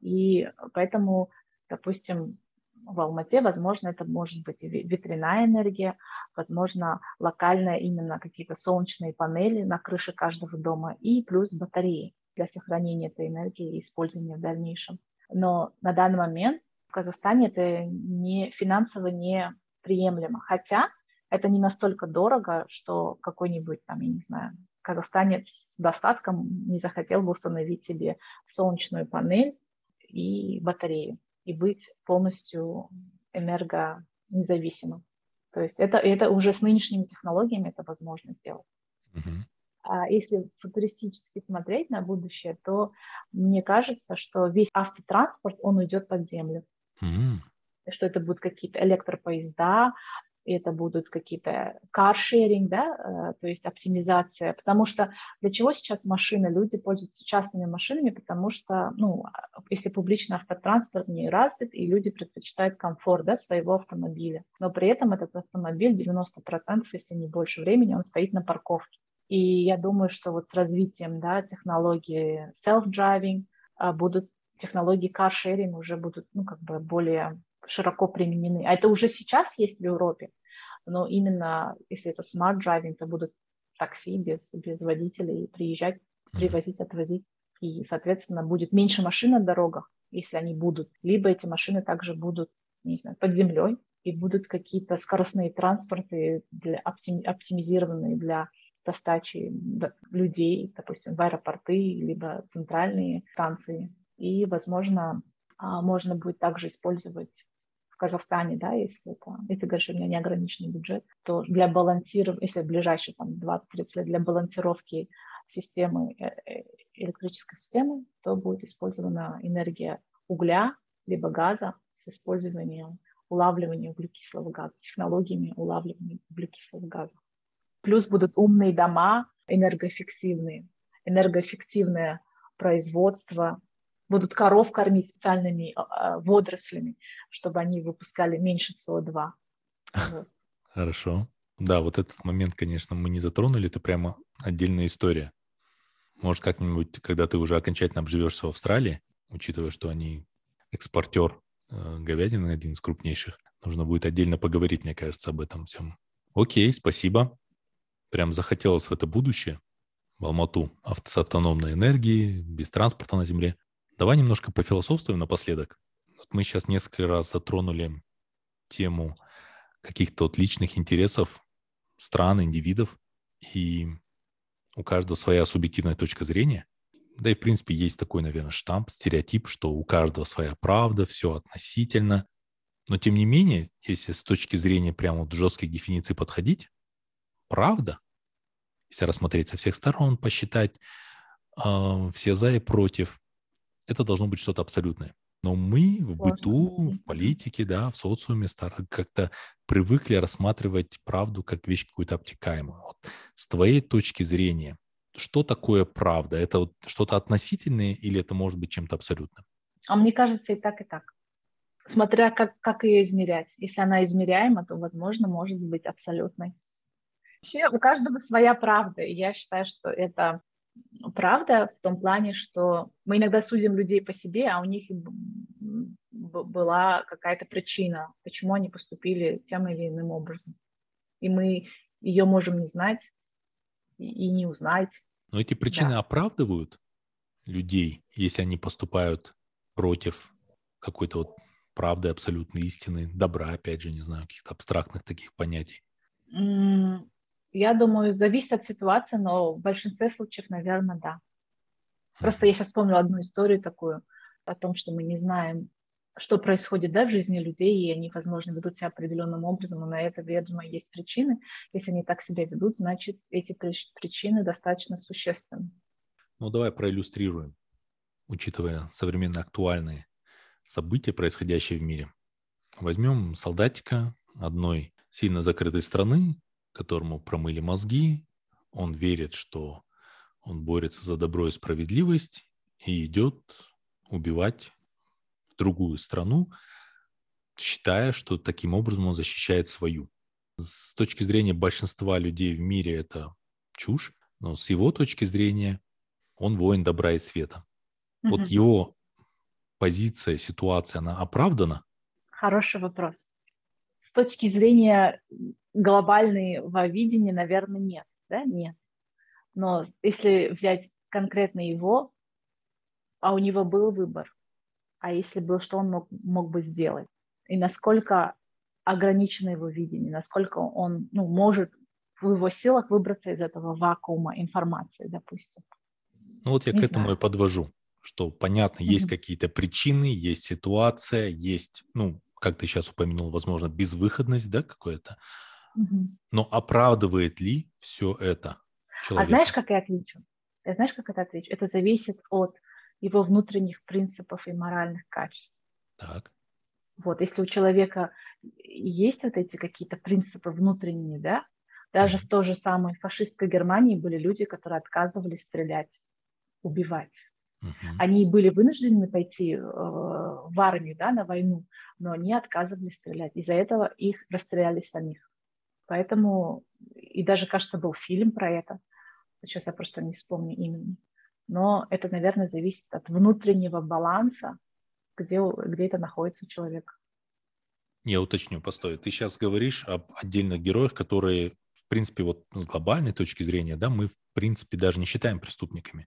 И поэтому, допустим, в Алмате, возможно, это может быть ветряная энергия, возможно, локальная именно какие-то солнечные панели на крыше каждого дома и плюс батареи для сохранения этой энергии и использования в дальнейшем. Но на данный момент в Казахстане это не, финансово не приемлемо, хотя это не настолько дорого, что какой-нибудь там, я не знаю, казахстанец с достатком не захотел бы установить себе солнечную панель и батарею и быть полностью энергонезависимым. То есть это, это уже с нынешними технологиями это возможно сделать. Uh-huh. А если футуристически смотреть на будущее, то мне кажется, что весь автотранспорт, он уйдет под землю. Uh-huh. Что это будут какие-то электропоезда, это будут какие-то каршеринг, да, э, то есть оптимизация, потому что для чего сейчас машины, люди пользуются частными машинами, потому что, ну, если публичный автотранспорт не развит, и люди предпочитают комфорт, да, своего автомобиля, но при этом этот автомобиль 90%, если не больше времени, он стоит на парковке. И я думаю, что вот с развитием, да, технологии self-driving а, будут технологии каршеринг уже будут, ну, как бы более широко применены. А это уже сейчас есть в Европе, но именно если это smart driving, то будут такси без, без водителей приезжать, привозить, отвозить. И, соответственно, будет меньше машин на дорогах, если они будут. Либо эти машины также будут, не знаю, под землей, и будут какие-то скоростные транспорты для, оптимизированные для достачи людей, допустим, в аэропорты, либо центральные станции. И, возможно, а, можно будет также использовать в Казахстане, да, если это, и ты говоришь, у меня неограниченный бюджет, то для балансирования, если в ближайшие там 20-30 лет, для балансировки системы э, э, электрической системы, то будет использована энергия угля либо газа с использованием улавливания углекислого газа, технологиями улавливания углекислого газа. Плюс будут умные дома, энергоэффективные, энергоэффективное производство, будут коров кормить специальными э, водорослями, чтобы они выпускали меньше СО2. Хорошо. Да, вот этот момент, конечно, мы не затронули, это прямо отдельная история. Может, как-нибудь, когда ты уже окончательно обживешься в Австралии, учитывая, что они экспортер э, говядины, один из крупнейших, нужно будет отдельно поговорить, мне кажется, об этом всем. Окей, спасибо. Прям захотелось в это будущее, в Алмату, с автономной энергией, без транспорта на земле. Давай немножко пофилософствуем напоследок. Вот мы сейчас несколько раз затронули тему каких-то вот личных интересов стран, индивидов, и у каждого своя субъективная точка зрения. Да и, в принципе, есть такой, наверное, штамп, стереотип, что у каждого своя правда, все относительно. Но, тем не менее, если с точки зрения прямо вот жестких дефиниций подходить, правда, если рассмотреть со всех сторон, посчитать э, все за и против, это должно быть что-то абсолютное. Но мы в быту, в политике, да, в социуме как-то привыкли рассматривать правду как вещь какую-то обтекаемую. Вот с твоей точки зрения, что такое правда? Это вот что-то относительное или это может быть чем-то абсолютным? А мне кажется, и так, и так. Смотря как, как ее измерять. Если она измеряема, то, возможно, может быть абсолютной. Вообще у каждого своя правда. И я считаю, что это правда в том плане, что мы иногда судим людей по себе, а у них была какая-то причина, почему они поступили тем или иным образом. И мы ее можем не знать и не узнать. Но эти причины да. оправдывают людей, если они поступают против какой-то вот правды, абсолютной истины, добра, опять же, не знаю, каких-то абстрактных таких понятий. Я думаю, зависит от ситуации, но в большинстве случаев, наверное, да. Просто я сейчас вспомнила одну историю такую о том, что мы не знаем, что происходит да, в жизни людей, и они, возможно, ведут себя определенным образом, и на это, видимо, есть причины. Если они так себя ведут, значит, эти причины достаточно существенны. Ну, давай проиллюстрируем, учитывая современные актуальные события, происходящие в мире. Возьмем солдатика одной сильно закрытой страны, которому промыли мозги, он верит, что он борется за добро и справедливость и идет убивать в другую страну, считая, что таким образом он защищает свою. С точки зрения большинства людей в мире это чушь, но с его точки зрения он воин добра и света. Mm-hmm. Вот его позиция, ситуация, она оправдана? Хороший вопрос. С точки зрения глобального видения, наверное, нет. Да? Нет. Но если взять конкретно его, а у него был выбор, а если был, что он мог, мог бы сделать? И насколько ограничено его видение, насколько он ну, может в его силах выбраться из этого вакуума информации, допустим. Ну вот я Не к этому знаю. и подвожу, что понятно, mm-hmm. есть какие-то причины, есть ситуация, есть, ну, как ты сейчас упомянул, возможно, безвыходность, да, какое-то. Но оправдывает ли все это человека? А знаешь, как я отвечу? Я знаешь, как это отвечу? Это зависит от его внутренних принципов и моральных качеств. Так. Вот, если у человека есть вот эти какие-то принципы внутренние, да, даже mm-hmm. в той же самой фашистской Германии были люди, которые отказывались стрелять, убивать. Они были вынуждены пойти э, в армию, да, на войну, но они отказывались стрелять. Из-за этого их расстреляли самих. Поэтому, и даже, кажется, был фильм про это. Сейчас я просто не вспомню именно. Но это, наверное, зависит от внутреннего баланса, где, где это находится у человека. Я уточню, постой. Ты сейчас говоришь об отдельных героях, которые, в принципе, вот с глобальной точки зрения, да, мы, в принципе, даже не считаем преступниками.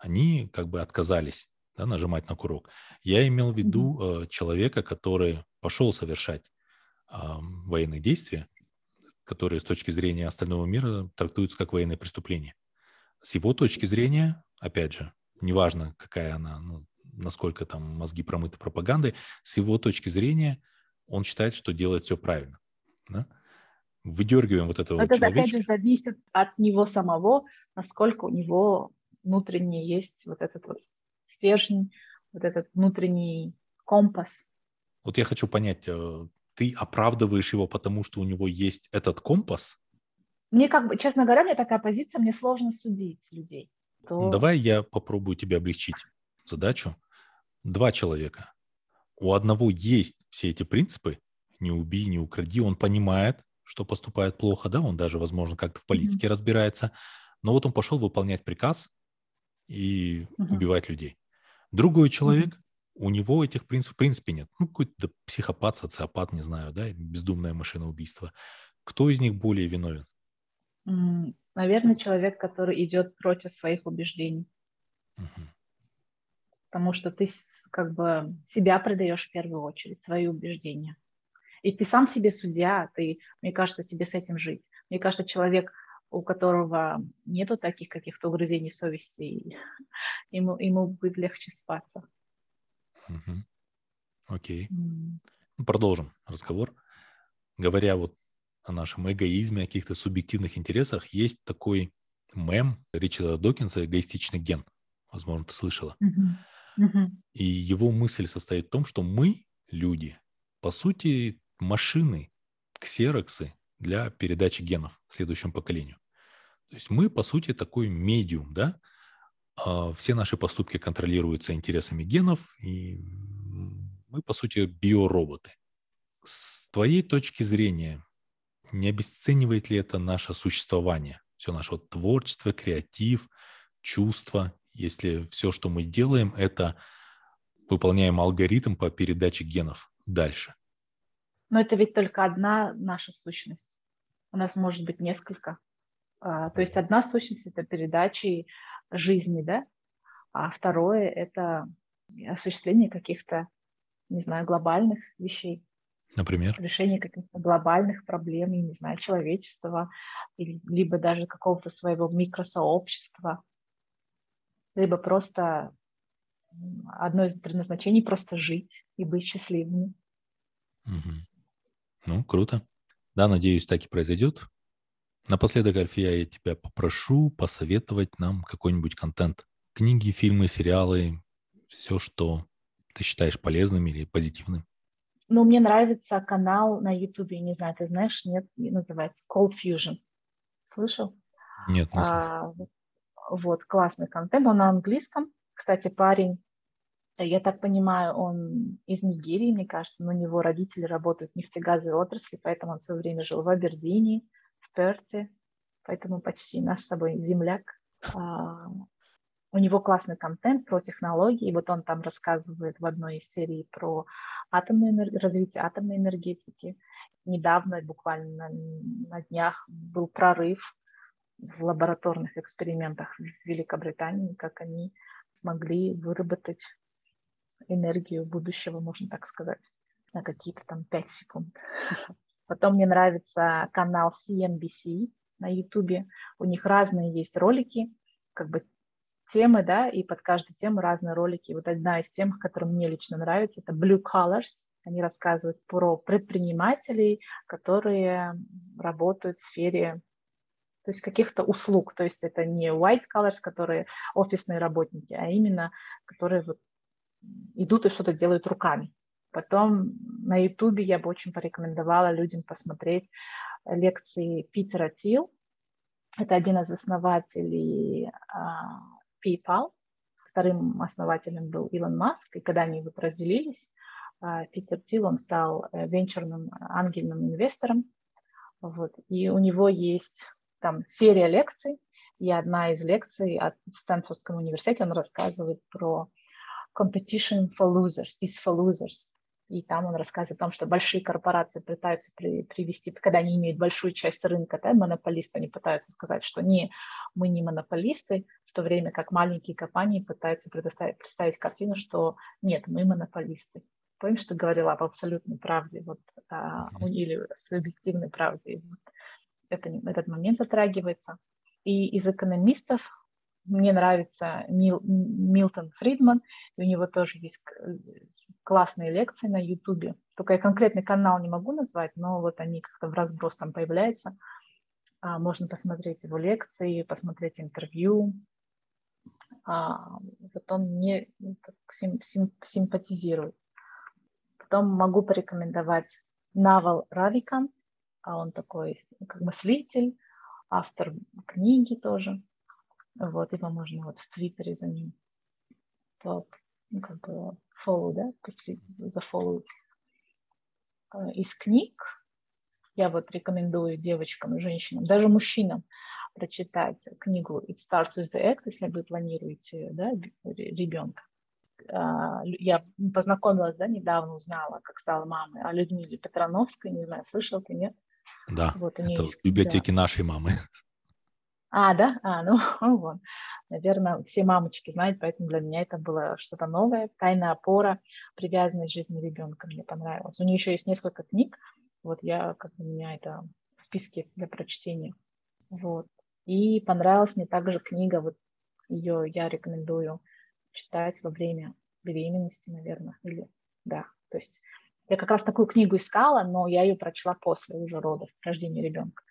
Они как бы отказались да, нажимать на курок. Я имел в виду mm-hmm. человека, который пошел совершать э, военные действия, которые с точки зрения остального мира трактуются как военное преступление. С его точки зрения, опять же, неважно, какая она, ну, насколько там мозги промыты пропагандой, с его точки зрения он считает, что делает все правильно. Да? Выдергиваем вот этого Это, человечка. опять же, зависит от него самого, насколько у него внутренний есть вот этот вот стержень, вот этот внутренний компас. Вот я хочу понять, э, ты оправдываешь его, потому что у него есть этот компас? Мне как бы, честно говоря, мне такая позиция, мне сложно судить людей. То... Давай я попробую тебе облегчить задачу. Два человека. У одного есть все эти принципы, не убей, не укради, он понимает, что поступает плохо, да, он даже, возможно, как-то в политике mm-hmm. разбирается, но вот он пошел выполнять приказ и mm-hmm. убивать людей. Другой человек, mm-hmm. у него этих принципов в принципе нет. Ну, какой-то психопат, социопат, не знаю, да, бездумное машиноубийство. Кто из них более виновен? Наверное, человек, который идет против своих убеждений. Mm-hmm потому что ты как бы себя продаешь в первую очередь, свои убеждения. И ты сам себе судья, ты, мне кажется, тебе с этим жить. Мне кажется, человек, у которого нету таких каких-то угрызений совести, ему, ему будет легче спаться. Угу. Окей. Mm. Продолжим разговор. Говоря вот о нашем эгоизме, о каких-то субъективных интересах, есть такой мем Ричарда Докинса «Эгоистичный ген». Возможно, ты слышала. Mm-hmm. И его мысль состоит в том, что мы, люди, по сути, машины, ксероксы для передачи генов следующему поколению. То есть мы, по сути, такой медиум, да? А все наши поступки контролируются интересами генов, и мы, по сути, биороботы. С твоей точки зрения, не обесценивает ли это наше существование, все наше вот творчество, креатив, чувства, если все, что мы делаем, это выполняем алгоритм по передаче генов дальше? Но это ведь только одна наша сущность. У нас может быть несколько. А, то есть одна сущность – это передачи жизни, да? А второе – это осуществление каких-то, не знаю, глобальных вещей. Например? Решение каких-то глобальных проблем, не знаю, человечества, либо даже какого-то своего микросообщества, либо просто одно из предназначений – просто жить и быть счастливыми. Угу. Ну, круто. Да, надеюсь, так и произойдет. Напоследок, Альфия, я тебя попрошу посоветовать нам какой-нибудь контент. Книги, фильмы, сериалы, все, что ты считаешь полезным или позитивным. Ну, мне нравится канал на YouTube, не знаю, ты знаешь, нет, называется Cold Fusion. Слышал? Нет, не слышал. А, вот, классный контент, он на английском. Кстати, парень я так понимаю, он из Нигерии, мне кажется, но у него родители работают в нефтегазовой отрасли, поэтому он в свое время жил в Абердине, в Перте, поэтому почти наш с тобой земляк. А, у него классный контент про технологии, вот он там рассказывает в одной из серий про атомную развитие атомной энергетики. Недавно, буквально на днях, был прорыв в лабораторных экспериментах в Великобритании, как они смогли выработать энергию будущего, можно так сказать, на какие-то там 5 секунд. Потом мне нравится канал CNBC на YouTube. У них разные есть ролики, как бы темы, да, и под каждую тему разные ролики. Вот одна из тем, которая мне лично нравится, это Blue Colors. Они рассказывают про предпринимателей, которые работают в сфере то есть каких-то услуг. То есть это не white colors, которые офисные работники, а именно которые вот идут и что-то делают руками. Потом на Ютубе я бы очень порекомендовала людям посмотреть лекции Питера Тил. Это один из основателей uh, PayPal. Вторым основателем был Илон Маск. И когда они вот разделились, uh, Питер Тил, он стал э, венчурным ангельным инвестором. Вот. И у него есть там серия лекций. И одна из лекций от, в Стэнфордском университете, он рассказывает про competition for losers, is for losers. И там он рассказывает о том, что большие корпорации пытаются при, привести, когда они имеют большую часть рынка, да, монополисты, они пытаются сказать, что не, мы не монополисты, в то время как маленькие компании пытаются предоставить, представить картину, что нет, мы монополисты. Помнишь, ты говорила об абсолютной правде вот, а, или субъективной правде? Вот это, этот момент затрагивается. И из экономистов мне нравится Мил, Милтон Фридман, и у него тоже есть классные лекции на Ютубе. Только я конкретный канал не могу назвать, но вот они как-то в разброс там появляются. А, можно посмотреть его лекции, посмотреть интервью. а, вот он мне ну, сим, сим, симпатизирует. Потом могу порекомендовать Навал Равикант, а он такой как мыслитель, автор книги тоже. Вот, его можно вот в Твиттере за ним топ, ну, как бы follow, да, зафолловить. А, из книг я вот рекомендую девочкам, женщинам, даже мужчинам прочитать книгу It Starts with the Act, если вы планируете да, ребенка. А, я познакомилась, да, недавно узнала, как стала мамой, о Людмиле Петрановской, не знаю, слышал ты, нет? Да, вот это есть, в библиотеке да. нашей мамы. А, да? А, ну, вот. Наверное, все мамочки знают, поэтому для меня это было что-то новое. Тайная опора, привязанность жизни ребенка мне понравилось. У нее еще есть несколько книг. Вот я, как у меня это в списке для прочтения. Вот. И понравилась мне также книга, вот ее я рекомендую читать во время беременности, наверное, или да, то есть я как раз такую книгу искала, но я ее прочла после уже родов, рождения ребенка.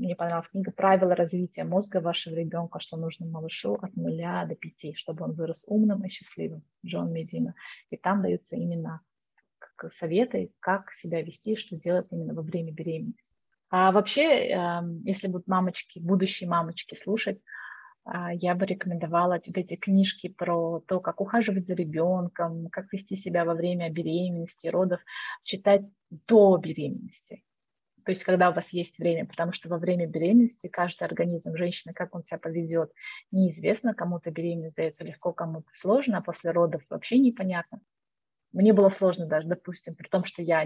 Мне понравилась книга «Правила развития мозга вашего ребенка, что нужно малышу от нуля до пяти, чтобы он вырос умным и счастливым» Джон Медина. И там даются именно советы, как себя вести, что делать именно во время беременности. А вообще, эм, если будут мамочки, будущие мамочки слушать, а, я бы рекомендовала вот эти книжки про то, как ухаживать за ребенком, как вести себя во время беременности, родов, читать до беременности. То есть, когда у вас есть время, потому что во время беременности каждый организм женщины, как он себя поведет, неизвестно. Кому-то беременность дается легко, кому-то сложно, а после родов вообще непонятно. Мне было сложно даже, допустим, при том, что я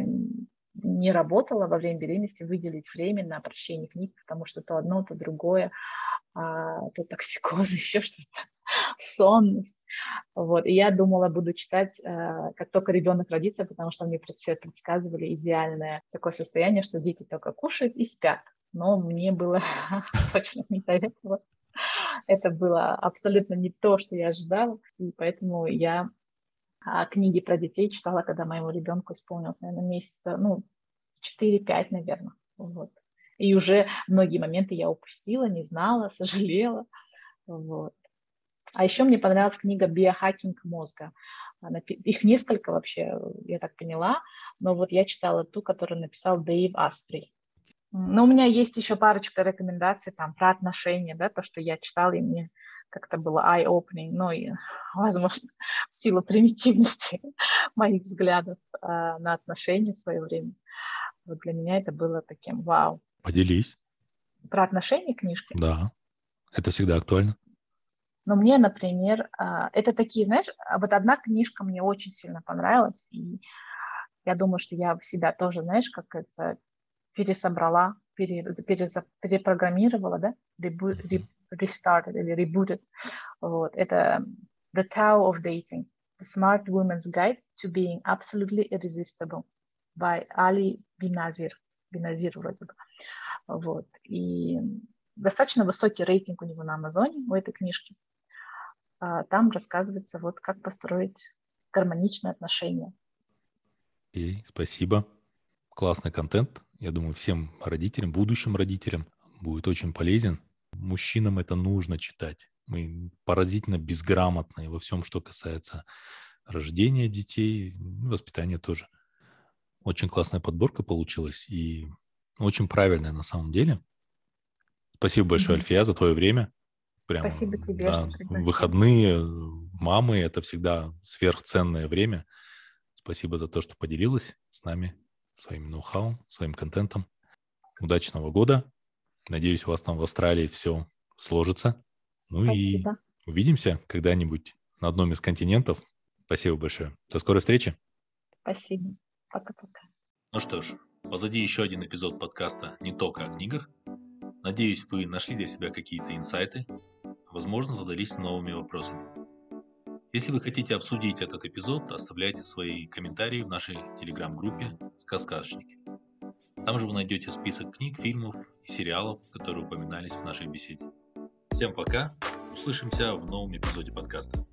не работала во время беременности, выделить время на прочтение книг, потому что то одно, то другое а, то токсикоз, еще что-то, сонность. Вот. И я думала, буду читать, а, как только ребенок родится, потому что мне предсказывали идеальное такое состояние, что дети только кушают и спят. Но мне было точно не до этого. Это было абсолютно не то, что я ожидала, и поэтому я а, книги про детей читала, когда моему ребенку исполнилось, наверное, месяца, ну, 4-5, наверное. Вот. И уже многие моменты я упустила, не знала, сожалела. Вот. А еще мне понравилась книга «Биохакинг мозга». Их несколько вообще, я так поняла, но вот я читала ту, которую написал Дэйв Аспри. Но у меня есть еще парочка рекомендаций там про отношения, да, то, что я читала, и мне как-то было eye-opening, но и, возможно, в силу примитивности моих взглядов э, на отношения в свое время. Вот для меня это было таким вау. Поделись. Про отношения книжки? Да, это всегда актуально. Но мне, например, а, это такие, знаешь, а вот одна книжка мне очень сильно понравилась, и я думаю, что я себя тоже, знаешь, как это пересобрала, пере, переза, перепрограммировала, да, restarted или rebooted. Вот. Это The Tao of Dating, The Smart Woman's Guide to Being Absolutely Irresistible by Ali Binazir. Беназир вроде бы. Вот. И достаточно высокий рейтинг у него на Амазоне, у этой книжки. А, там рассказывается, вот как построить гармоничные отношения. И спасибо. Классный контент. Я думаю, всем родителям, будущим родителям будет очень полезен. Мужчинам это нужно читать. Мы поразительно безграмотные во всем, что касается рождения детей, воспитания тоже. Очень классная подборка получилась и очень правильная на самом деле. Спасибо большое, mm-hmm. Альфия, за твое время. Прям, Спасибо тебе. Да, выходные мамы – это всегда сверхценное время. Спасибо за то, что поделилась с нами своим ноу-хау, своим контентом. Удачного года. Надеюсь, у вас там в Австралии все сложится. Ну Спасибо. и увидимся когда-нибудь на одном из континентов. Спасибо большое. До скорой встречи. Спасибо. Пока-пока. Ну что ж, позади еще один эпизод подкаста «Не только о книгах». Надеюсь, вы нашли для себя какие-то инсайты, возможно, задались новыми вопросами. Если вы хотите обсудить этот эпизод, оставляйте свои комментарии в нашей телеграм-группе «Сказкашники». Там же вы найдете список книг, фильмов и сериалов, которые упоминались в нашей беседе. Всем пока, услышимся в новом эпизоде подкаста.